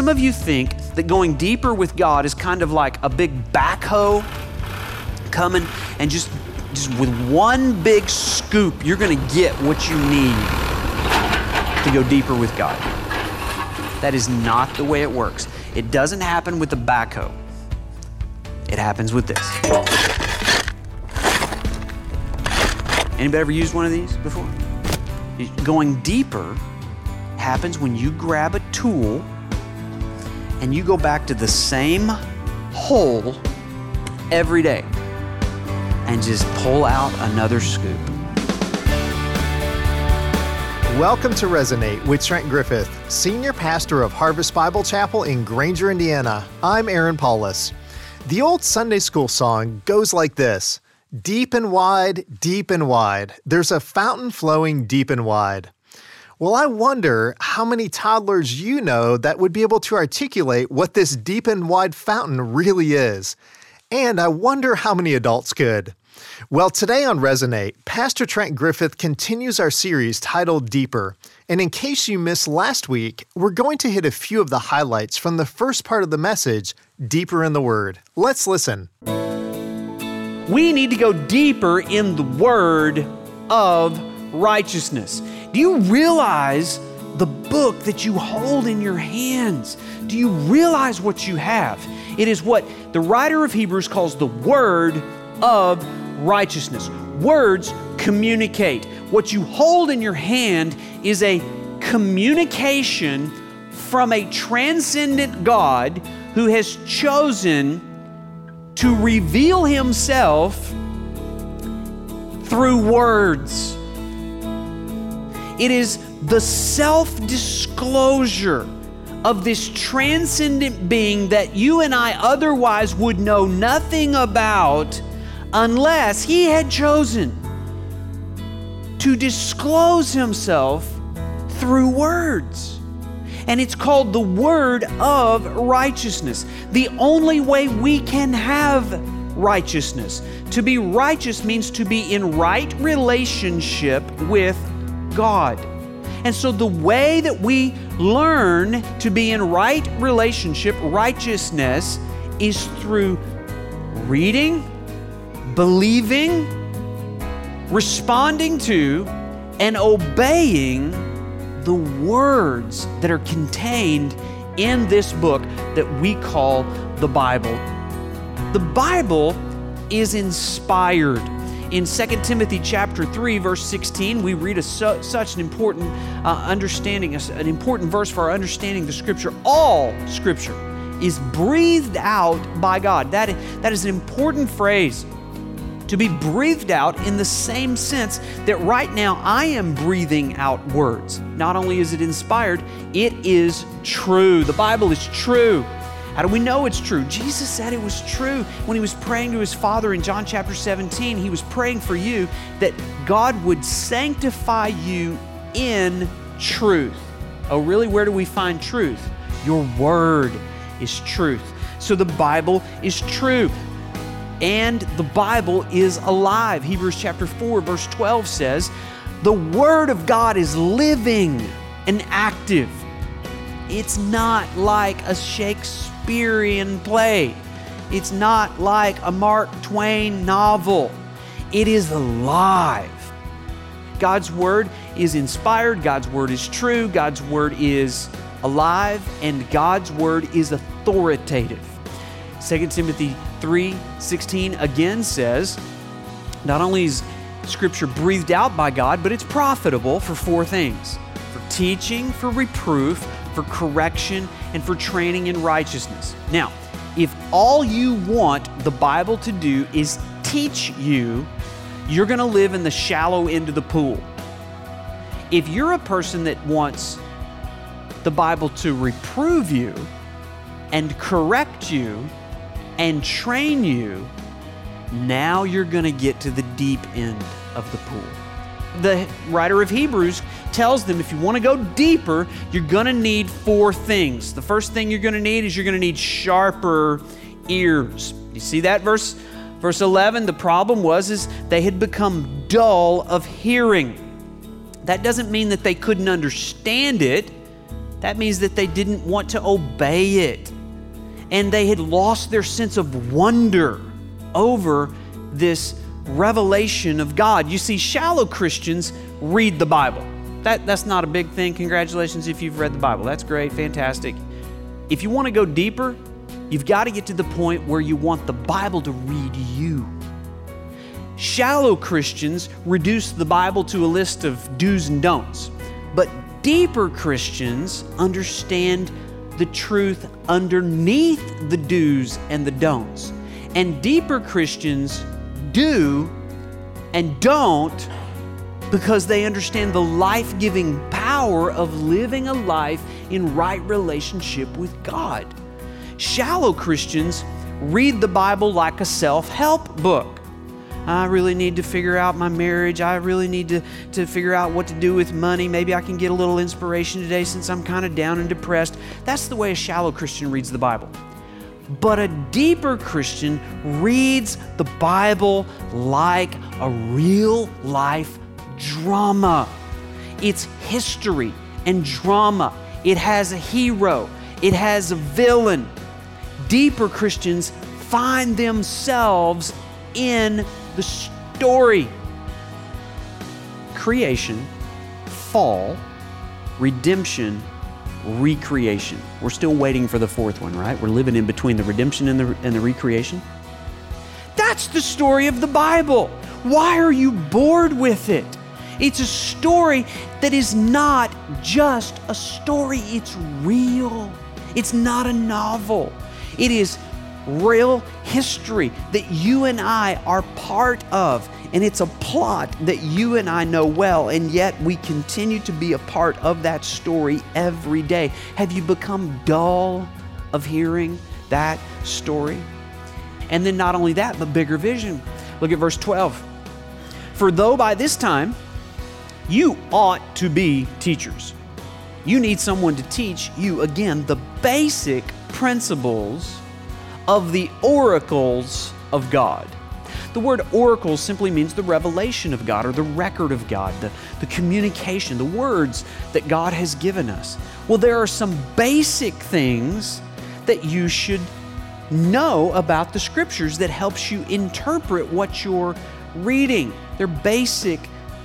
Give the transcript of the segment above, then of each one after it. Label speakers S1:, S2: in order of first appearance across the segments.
S1: some of you think that going deeper with God is kind of like a big backhoe coming and just just with one big scoop, you're going to get what you need to go deeper with God. That is not the way it works. It doesn't happen with the backhoe. It happens with this. Anybody ever used one of these before? Going deeper happens when you grab a tool and you go back to the same hole every day and just pull out another scoop.
S2: Welcome to Resonate with Trent Griffith, Senior Pastor of Harvest Bible Chapel in Granger, Indiana. I'm Aaron Paulus. The old Sunday school song goes like this Deep and wide, deep and wide, there's a fountain flowing deep and wide. Well, I wonder how many toddlers you know that would be able to articulate what this deep and wide fountain really is. And I wonder how many adults could. Well, today on Resonate, Pastor Trent Griffith continues our series titled Deeper. And in case you missed last week, we're going to hit a few of the highlights from the first part of the message, Deeper in the Word. Let's listen.
S1: We need to go deeper in the Word of righteousness. Do you realize the book that you hold in your hands? Do you realize what you have? It is what the writer of Hebrews calls the Word of righteousness. Words communicate. What you hold in your hand is a communication from a transcendent God who has chosen to reveal himself through words. It is the self disclosure of this transcendent being that you and I otherwise would know nothing about unless he had chosen to disclose himself through words. And it's called the word of righteousness. The only way we can have righteousness. To be righteous means to be in right relationship with God. And so the way that we learn to be in right relationship, righteousness, is through reading, believing, responding to, and obeying the words that are contained in this book that we call the Bible. The Bible is inspired. In 2 Timothy chapter 3 verse 16, we read a su- such an important uh, understanding, an important verse for our understanding of the scripture. All scripture is breathed out by God. That, that is an important phrase to be breathed out in the same sense that right now I am breathing out words. Not only is it inspired, it is true. The Bible is true. How do we know it's true? Jesus said it was true when he was praying to his Father in John chapter 17. He was praying for you that God would sanctify you in truth. Oh, really? Where do we find truth? Your word is truth. So the Bible is true and the Bible is alive. Hebrews chapter 4, verse 12 says, The Word of God is living and active. It's not like a Shakespearean play, it's not like a Mark Twain novel. It is alive. God's Word is inspired, God's Word is true, God's Word is alive, and God's Word is authoritative. 2 Timothy 3:16 again says, not only is scripture breathed out by God, but it's profitable for four things: for teaching, for reproof, for correction, and for training in righteousness. Now, if all you want the Bible to do is teach you, you're going to live in the shallow end of the pool. If you're a person that wants the Bible to reprove you and correct you and train you, now you're going to get to the deep end of the pool. The writer of Hebrews tells them if you want to go deeper, you're going to need four things. The first thing you're going to need is you're going to need sharper ears. You see that verse verse 11, the problem was is they had become dull of hearing. That doesn't mean that they couldn't understand it. That means that they didn't want to obey it. And they had lost their sense of wonder over this revelation of God. You see, shallow Christians read the Bible. That, that's not a big thing. Congratulations if you've read the Bible. That's great, fantastic. If you want to go deeper, you've got to get to the point where you want the Bible to read you. Shallow Christians reduce the Bible to a list of do's and don'ts, but deeper Christians understand the truth underneath the do's and the don'ts. And deeper Christians do and don't because they understand the life giving power of living a life in right relationship with God. Shallow Christians read the Bible like a self help book. I really need to figure out my marriage. I really need to, to figure out what to do with money. Maybe I can get a little inspiration today since I'm kind of down and depressed. That's the way a shallow Christian reads the Bible. But a deeper Christian reads the Bible like a real life drama. It's history and drama. It has a hero, it has a villain. Deeper Christians find themselves in the story creation, fall, redemption, recreation. We're still waiting for the fourth one, right? We're living in between the redemption and the, and the recreation. That's the story of the Bible. Why are you bored with it? It's a story that is not just a story, it's real. It's not a novel. It is real history that you and I are part of. And it's a plot that you and I know well, and yet we continue to be a part of that story every day. Have you become dull of hearing that story? And then not only that, but bigger vision. Look at verse 12. For though by this time you ought to be teachers, you need someone to teach you again the basic principles of the oracles of God. The word oracle simply means the revelation of God or the record of God, the, the communication, the words that God has given us. Well, there are some basic things that you should know about the scriptures that helps you interpret what you're reading. They're basic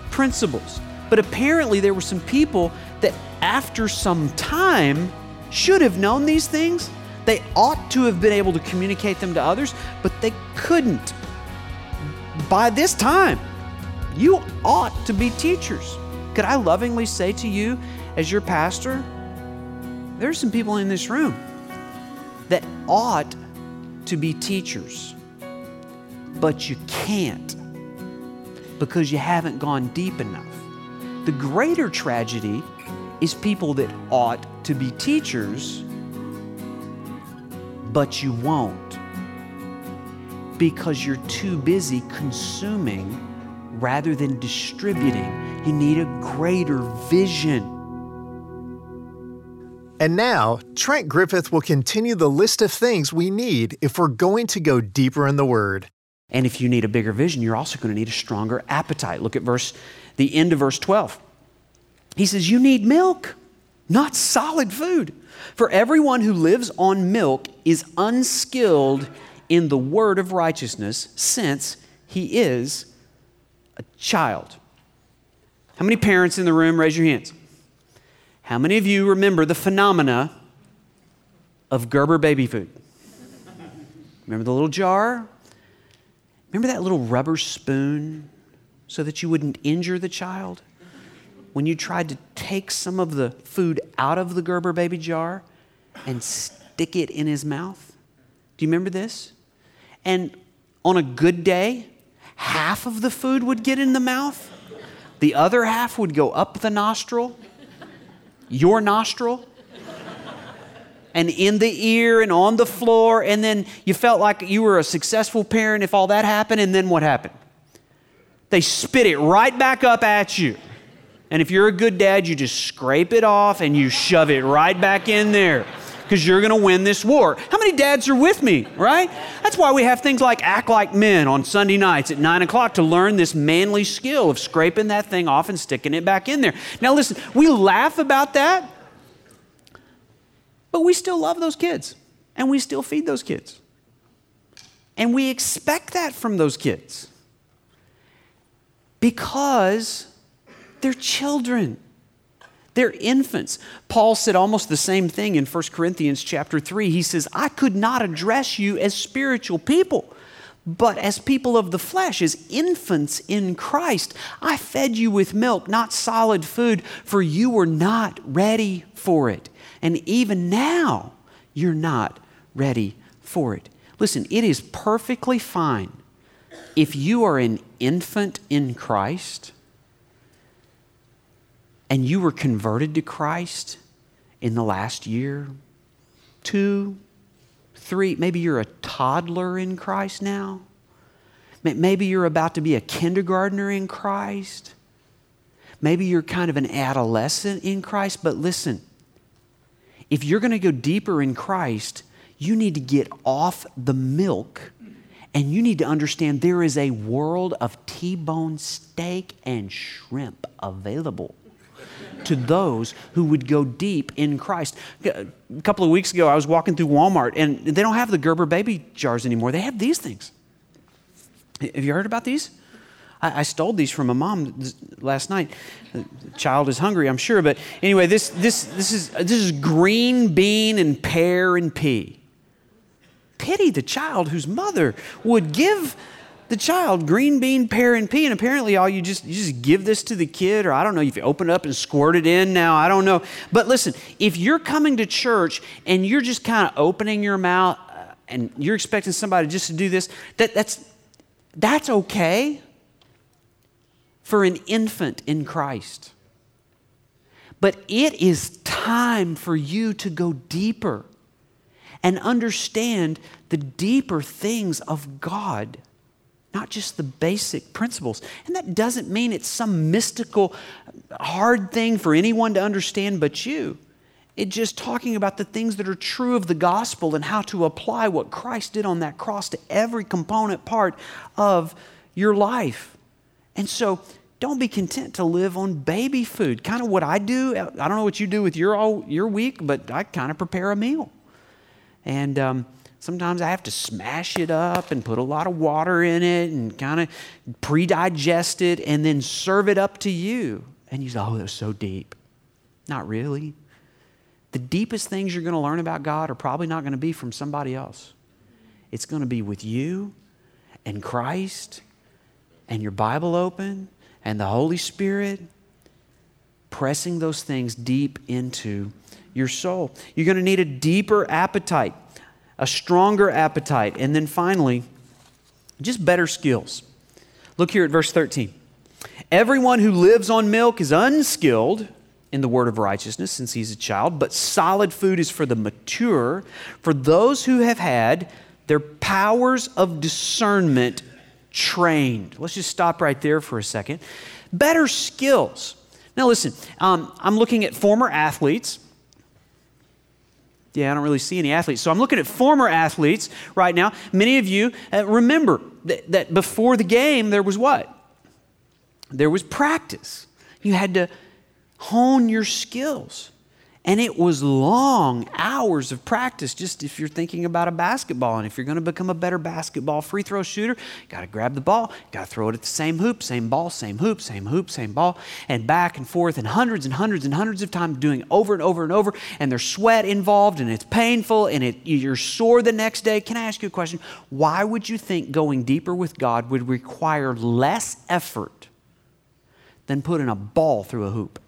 S1: principles. But apparently, there were some people that, after some time, should have known these things. They ought to have been able to communicate them to others, but they couldn't. By this time, you ought to be teachers. Could I lovingly say to you, as your pastor, there's some people in this room that ought to be teachers, but you can't because you haven't gone deep enough. The greater tragedy is people that ought to be teachers, but you won't because you're too busy consuming rather than distributing. You need a greater vision.
S2: And now, Trent Griffith will continue the list of things we need if we're going to go deeper in the Word.
S1: And if you need a bigger vision, you're also going to need a stronger appetite. Look at verse the end of verse 12. He says, You need milk, not solid food. For everyone who lives on milk is unskilled in the word of righteousness, since he is a child. How many parents in the room? Raise your hands. How many of you remember the phenomena of Gerber baby food? Remember the little jar? Remember that little rubber spoon so that you wouldn't injure the child? when you tried to take some of the food out of the Gerber baby jar and stick it in his mouth? Do you remember this? And on a good day, half of the food would get in the mouth, the other half would go up the nostril, your nostril, and in the ear and on the floor. And then you felt like you were a successful parent if all that happened. And then what happened? They spit it right back up at you. And if you're a good dad, you just scrape it off and you shove it right back in there because you're going to win this war. How many dads are with me, right? That's why we have things like Act Like Men on Sunday nights at 9 o'clock to learn this manly skill of scraping that thing off and sticking it back in there. Now, listen, we laugh about that, But we still love those kids and we still feed those kids. And we expect that from those kids because they're children. They're infants. Paul said almost the same thing in 1 Corinthians chapter 3. He says, I could not address you as spiritual people, but as people of the flesh, as infants in Christ. I fed you with milk, not solid food, for you were not ready for it. And even now, you're not ready for it. Listen, it is perfectly fine if you are an infant in Christ and you were converted to Christ in the last year, two, three, maybe you're a toddler in Christ now. Maybe you're about to be a kindergartner in Christ. Maybe you're kind of an adolescent in Christ. But listen, if you're going to go deeper in Christ, you need to get off the milk and you need to understand there is a world of T bone steak and shrimp available to those who would go deep in Christ. A couple of weeks ago, I was walking through Walmart and they don't have the Gerber baby jars anymore. They have these things. Have you heard about these? I, stole these from a mom last night. The child is hungry, I'm sure, but anyway, this, this, this, is, this is green bean and pear and pea pity the child whose mother would give the child green bean, pear, and pea. And apparently, all you just you just give this to the kid, or I don't know if you open it up and squirt it in now. I don't know. But listen, if you're coming to church and you're just kind of opening your mouth uh, and you're expecting somebody just to do this, that, that's that's okay for an infant in Christ. But it is time for you to go deeper and understand the deeper things of God, not just the basic principles. And that doesn't mean it's some mystical, hard thing for anyone to understand but you. It's just talking about the things that are true of the gospel and how to apply what Christ did on that cross to every component part of your life. And so, don't be content to live on baby food. Kind of what I do. I don't know what you do with your all, your week, but I kind of prepare a meal. And um, sometimes I have to smash it up and put a lot of water in it and kind of pre digest it and then serve it up to you. And you say, oh, that was so deep. Not really. The deepest things you're going to learn about God are probably not going to be from somebody else. It's going to be with you and Christ and your Bible open and the Holy Spirit pressing those things deep into your soul. You're going to need a deeper appetite, a stronger appetite, and then finally, just better skills. Look here at verse 13. Everyone who lives on milk is unskilled in the word of righteousness since he's a child, but solid food is for the mature, for those who have had their powers of discernment trained. Let's just stop right there for a second. Better skills. Now, listen, um, I'm looking at former athletes yeah, I don't really see any athletes. So I'm looking at former athletes right now. Many of you uh, remember that, that before the game, there was what? There was practice. You had to hone your skills. And it was long hours of practice, just if you're thinking about a basketball. And if you're going to become a better basketball free throw shooter, you got to grab the ball, got to throw it at the same hoop, same ball, same hoop, same hoop, same ball, and back and forth, and hundreds and hundreds and hundreds of times doing over and over and over. And there's sweat involved, and it's painful, and it, you're sore the next day. Can I ask you a question? Why would you think going deeper with God would require less effort than putting a ball through a hoop?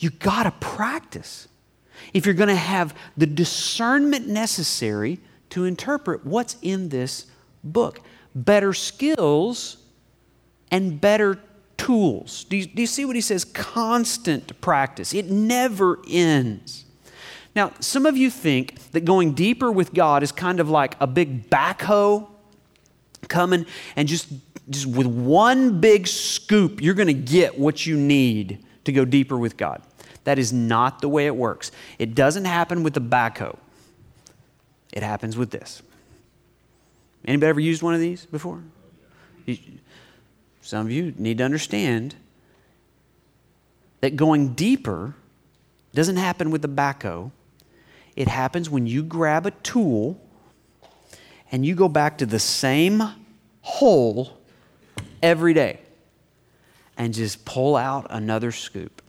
S1: You got to practice if you're going to have the discernment necessary to interpret what's in this book. Better skills and better tools. Do you, do you, see what he says? Constant practice. It never ends. Now, some of you think that going deeper with God is kind of like a big backhoe coming and just, just with one big scoop, you're going to get what you need to go deeper with God. That is not the way it works. It doesn't happen with the backhoe. It happens with this. Anybody ever used one of these before? Some of you need to understand that going deeper doesn't happen with the backhoe. It happens when you grab a tool and you go back to the same hole every day and just pull out another scoop.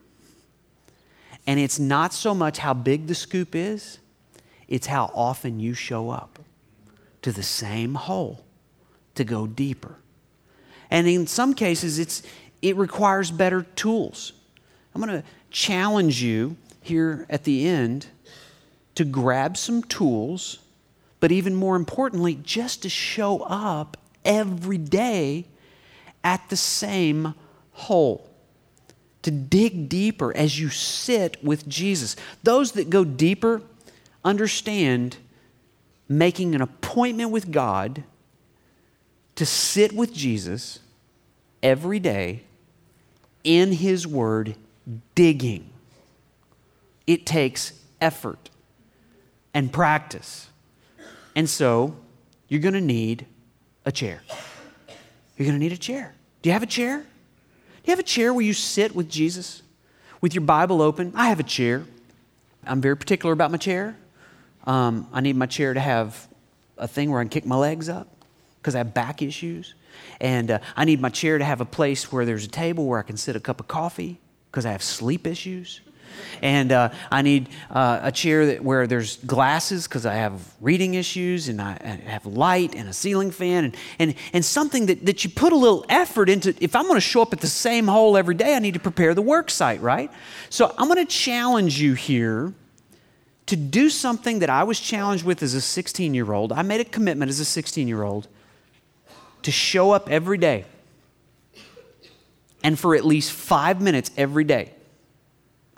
S1: And it's not so much how big the scoop is, it's how often you show up to the same hole to go deeper. And in some cases, it's, it requires better tools. I'm going to challenge you here at the end to grab some tools, but even more importantly, just to show up every day at the same hole. To dig deeper as you sit with Jesus. Those that go deeper understand making an appointment with God to sit with Jesus every day in His Word, digging. It takes effort and practice. And so, you're going to need a chair. You're going to need a chair. Do you have a chair? Do you have a chair where you sit with Jesus with your Bible open? I have a chair. I'm very particular about my chair. Um, I need my chair to have a thing where I can kick my legs up because I have back issues. And uh, I need my chair to have a place where there's a table where I can sit a cup of coffee because I have sleep issues. And uh, I need uh, a chair that, where there's glasses because I have reading issues and I, I, have light and a ceiling fan and, and, and something that, that you put a little effort into. If I'm going to show up at the same hole every day, I need to prepare the work site, right? So I'm going to challenge you here to do something that I was challenged with as a 16 year old. I made a commitment as a 16 year old to show up every day and for at least five minutes every day,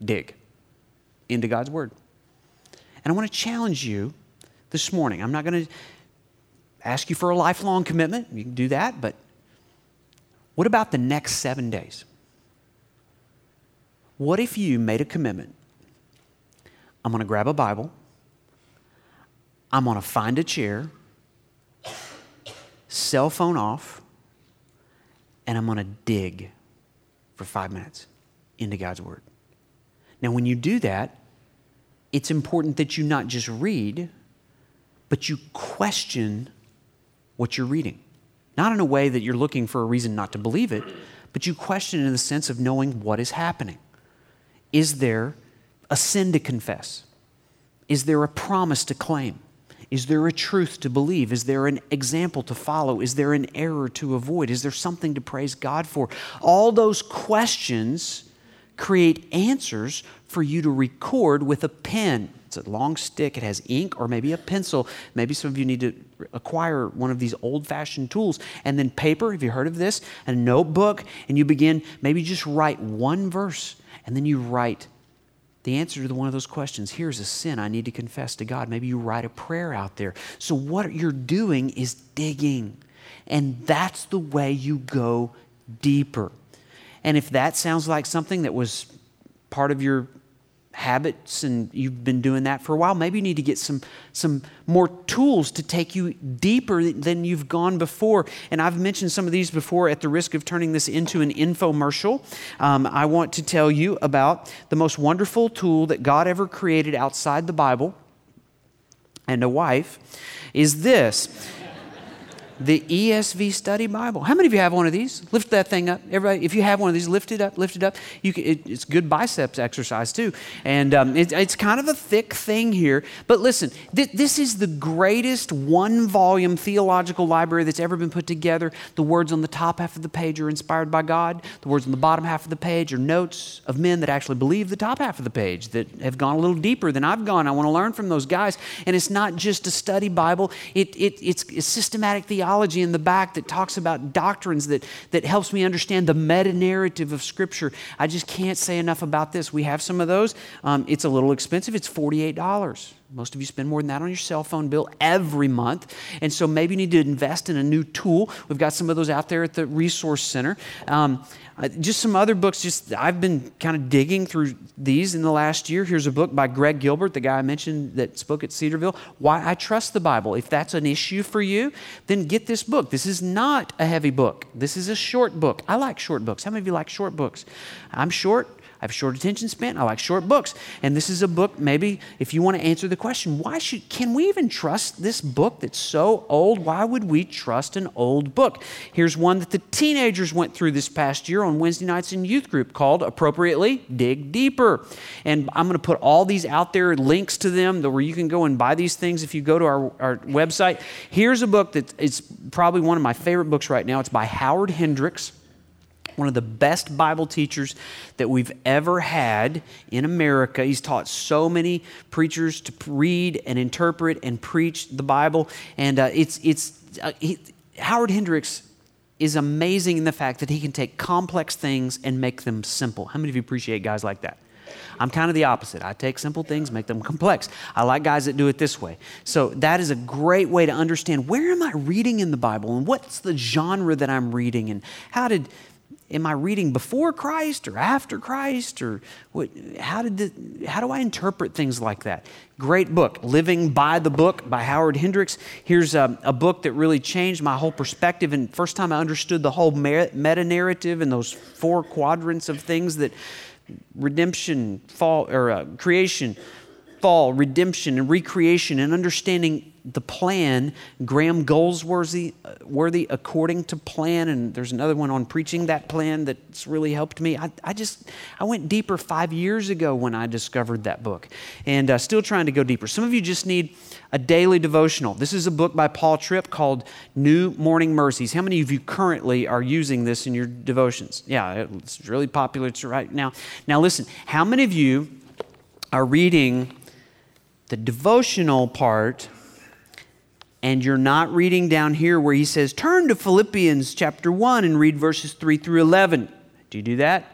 S1: dig into God's Word. And I want to challenge you this morning. I'm not going to ask you for a lifelong commitment. You can do that, but what about the next seven days? What if you made a commitment? I'm going to grab a Bible, I'm going to find a chair cell phone off, and I'm going to dig for five minutes into God's Word. Now, when you do that, it's important that you not just read, but you question what you're reading. Not in a way that you're looking for a reason not to believe it, but you question in the sense of knowing what is happening. Is there a sin to confess? Is there a promise to claim? Is there a truth to believe? Is there an example to follow? Is there an error to avoid? Is there something to praise God for? All those questions create answers for you to record with a pen. It's a long stick, it has ink or maybe a pencil. Maybe some of you need to acquire one of these old fashioned tools. And then paper, have you heard of this? A notebook, and you begin, maybe just write one verse, and then you write the answer to one of those questions here's a sin I need to confess to God. Maybe you write a prayer out there. So, what you're doing is digging. And that's the way you go deeper. And if that sounds like something that was part of your habits and you've been doing that for a while maybe you need to get some some more tools to take you deeper than you've gone before. And i've mentioned some of these before at the risk of turning this into an infomercial. Um, i want to tell you about the most wonderful tool that god ever created outside the bible and a wife is this the ESV Study Bible. How many of you have one of these? Lift that thing up. Everybody, if you have one of these, lift it up, lift it up. You can, it, it's good biceps exercise too. And um, it, it's kind of a thick thing here. But listen, th- this is the greatest one volume theological library that's ever been put together. The words on the top half of the page are inspired by God, the words on the bottom half of the page are notes of men that actually believe the top half of the page, that have gone a little deeper than I've gone. I want to learn from those guys. And it's not just a study Bible, it, it, it's, it's systematic theology theology in the back that talks about doctrines that, that helps me understand the meta narrative of Scripture. I just can't say enough about this. We have some of those. Um, it's a little expensive, it's $48. Most of you spend more than that on your cell phone bill every month. And so maybe you need to invest in a new tool. We've got some of those out there at the Resource Center. Um, uh, just some other books, just I've been kind of digging through these in the last year. Here's a book by Greg Gilbert, the guy I mentioned that spoke at Cedarville. Why I Trust the Bible. If that's an issue for you, then get this book. This is not a heavy book, this is a short book. I like short books. How many of you like short books? I'm short. I have short attention span. I like short books. And this is a book, maybe if you want to answer the question why should, can we even trust this book that's so old? Why would we trust an old book? Here's one that the teenagers went through this past year on Wednesday nights in youth group called appropriately Dig Deeper. And I'm going to put all these out there, links to them where you can go and buy these things if you go to our, our website. Here's a book that it's probably one of my favorite books right now. It's by Howard Hendricks one of the best Bible teachers that we've ever had in America. He's taught so many preachers to read and interpret and preach the Bible. And uh, it's, it's, uh, he, Howard Hendricks is amazing in the fact that he can take complex things and make them simple. How many of you appreciate guys like that? I'm kind of the opposite. I take simple things, make them complex. I like guys that do it this way. So that is a great way to understand where am I reading in the Bible and what's the genre that I'm reading and how did am I reading before Christ or after Christ or what, how did the, how do I interpret things like that? Great book, Living by the Book by Howard Hendricks. Here's a, a book that really changed my whole perspective and first time I understood the whole meta narrative and those four quadrants of things that redemption, fall or uh, creation, fall, redemption, and recreation, and understanding the plan, Graham Goldsworthy, worthy according to plan, and there's another one on preaching that plan that's really helped me. I, I just, I went deeper five years ago when I discovered that book, and uh, still trying to go deeper. Some of you just need a daily devotional. This is a book by Paul Tripp called New Morning Mercies. How many of you currently are using this in your devotions? Yeah, it's really popular right now. Now listen, how many of you are reading the devotional part and you're not reading down here where he says, turn to Philippians chapter 1 and read verses 3 through 11. Do you do that?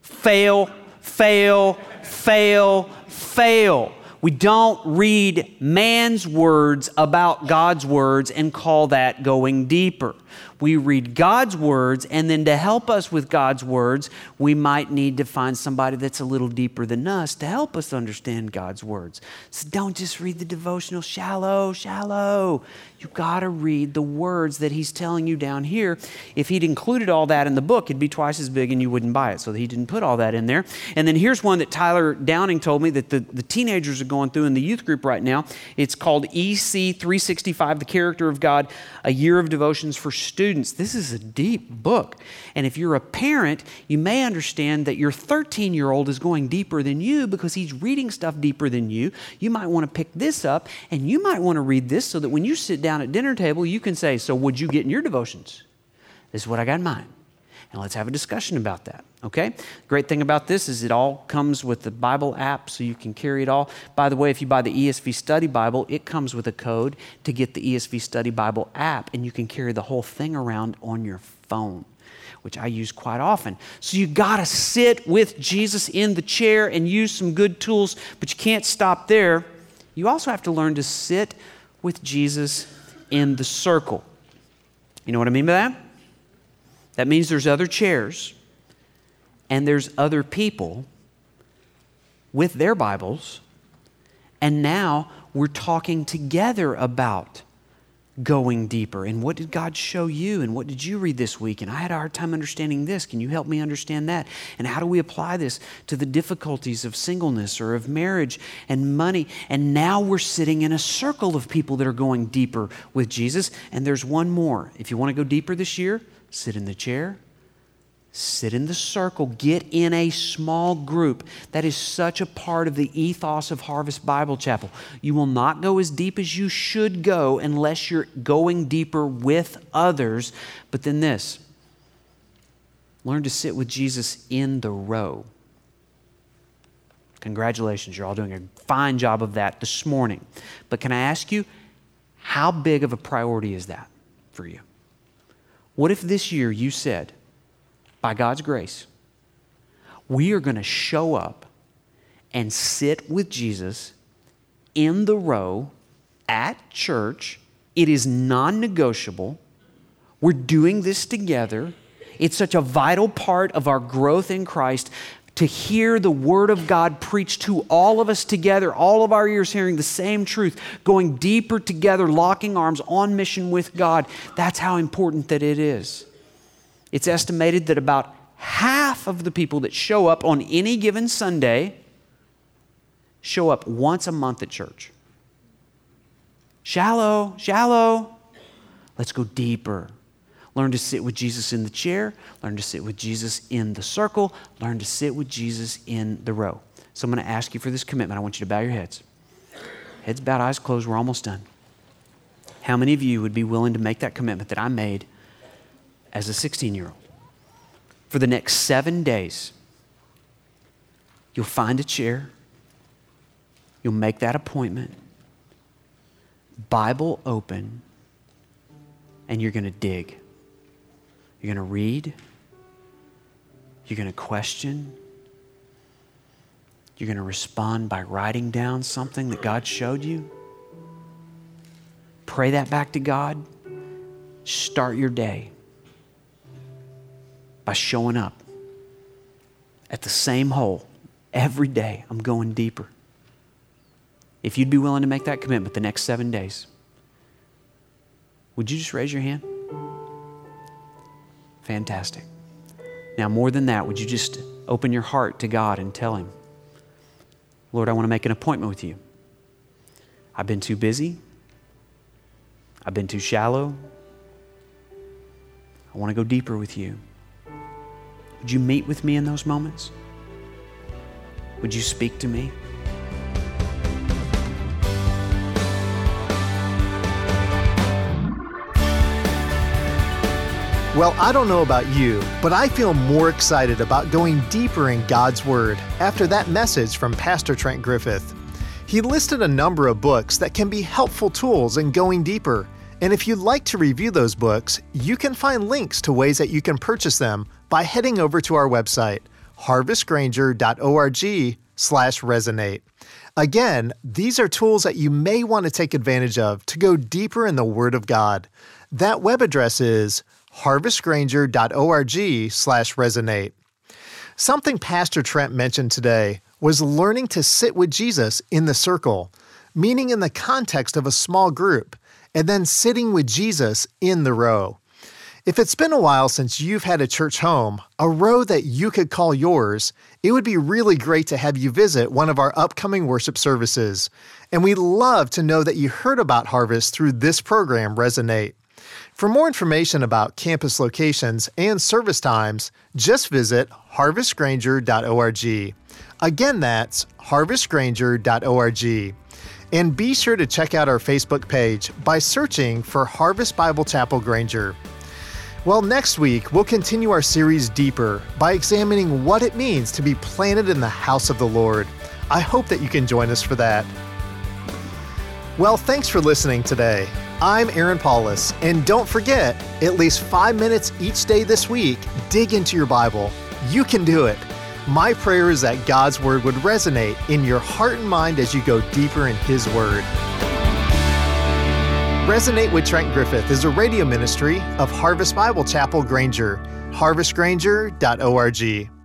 S1: Fail, fail, fail, fail. We don't read man's words about God's words and call that going deeper we read God's words, and then to help us with God's words, we might need to find somebody that's a little deeper than us to help us understand God's words. So don't just read the devotional shallow, shallow. You got to read the words that he's telling you down here. If he'd included all that in the book, it'd be twice as big and you wouldn't buy it. So he didn't put all that in there. And then here's one that Tyler Downing told me that the, the teenagers are going through in the youth group right now. It's called EC 365 The Character of God, a year of devotions for students students, this is a deep book. And if you're a parent, you may understand that your 13 year old is going deeper than you because he's reading stuff deeper than you. You might want to pick this up and you might want to read this so that when you sit down at dinner table, you can say, So, what'd you get in your devotions? This is what I got in mine. Let's have a discussion about that. Okay? Great thing about this is it all comes with the Bible app so you can carry it all. By the way, if you buy the ESV Study Bible, it comes with a code to get the ESV Study Bible app, and you can carry the whole thing around on your phone. Which I use quite often. So you got to sit with Jesus in the chair and use some good tools, but you can't stop there. You also have to learn to sit with Jesus in the circle. You know what I mean by that? That means there's other chairs and there's other people with their Bibles, and now we're talking together about going deeper. And what did God show you? And what did you read this week? And I had a hard time understanding this. Can you help me understand that? And how do we apply this to the difficulties of singleness or of marriage and money? And now we're sitting in a circle of people that are going deeper with Jesus. And there's one more. If you want to go deeper this year, sit in the chair, sit in the circle, get in a small group. That is such a part of the ethos of Harvest Bible Chapel. You will not go as deep as you should go unless you're going deeper with others. But then this learn to sit with Jesus in the row. Congratulations, you're all doing a fine job of that this morning. But can I ask you, how big of a priority is that for you? What if this year you said, by God's grace, we are going to show up and sit with Jesus in the row at church? It is non negotiable. We're doing this together. It's such a vital part of our growth in Christ to hear the Word of God preached to all of us together, all of our ears hearing the same truth, going deeper together, locking arms on mission with God. That's how important that it is. It's estimated that about half of the people that show up on any given Sunday show up once a month at church. Shallow, shallow. Let's go deeper. Learn to sit with Jesus in the chair. Learn to sit with Jesus in the circle. Learn to sit with Jesus in the row. So I'm going to ask you for this commitment. I want you to bow your heads. Heads bowed, eyes closed. We're almost done. How many of you would be willing to make that commitment that I made as a 16 year old? For the next seven days, you'll find a chair, you'll make that appointment, Bible open, and you're going to dig. You're going to read, you're going to question, you're going to respond by writing down something that God showed you. Pray that back to God. Start your day by showing up at the same hole every day. I'm going deeper. If you'd be willing to make that commitment the next seven days, would you just raise your hand? Fantastic. Now, more than that, would you just open your heart to God and tell Him, Lord, I want to make an appointment with you. I've been too busy. I've been too shallow. I want to go deeper with you. Would you meet with me in those moments? Would you speak to me?
S2: Well, I don't know about you, but I feel more excited about going deeper in God's Word after that message from Pastor Trent Griffith. He listed a number of books that can be helpful tools in going deeper. And if you'd like to review those books, you can find links to ways that you can purchase them by heading over to our website, harvestgranger.org slash resonate. Again, these are tools that you may want to take advantage of to go deeper in the Word of God. That web address is harvestgranger.org slash resonate. Something Pastor Trent mentioned today was learning to sit with Jesus in the circle, meaning in the context of a small group, and then sitting with Jesus in the row. If it's been a while since you've had a church home, a row that you could call yours, it would be really great to have you visit one of our upcoming worship services. And we'd love to know that you heard about Harvest through this program, Resonate. For more information about campus locations and service times, just visit harvestgranger.org. Again, that's harvestgranger.org. And be sure to check out our Facebook page by searching for Harvest Bible Chapel Granger. Well, next week, we'll continue our series deeper by examining what it means to be planted in the house of the Lord. I hope that you can join us for that. Well, thanks for listening today. I'm Aaron Paulus, and don't forget, at least five minutes each day this week, dig into your Bible. You can do it. My prayer is that God's Word would resonate in your heart and mind as you go deeper in His Word. Resonate with Trent Griffith is a radio ministry of Harvest Bible Chapel Granger, harvestgranger.org.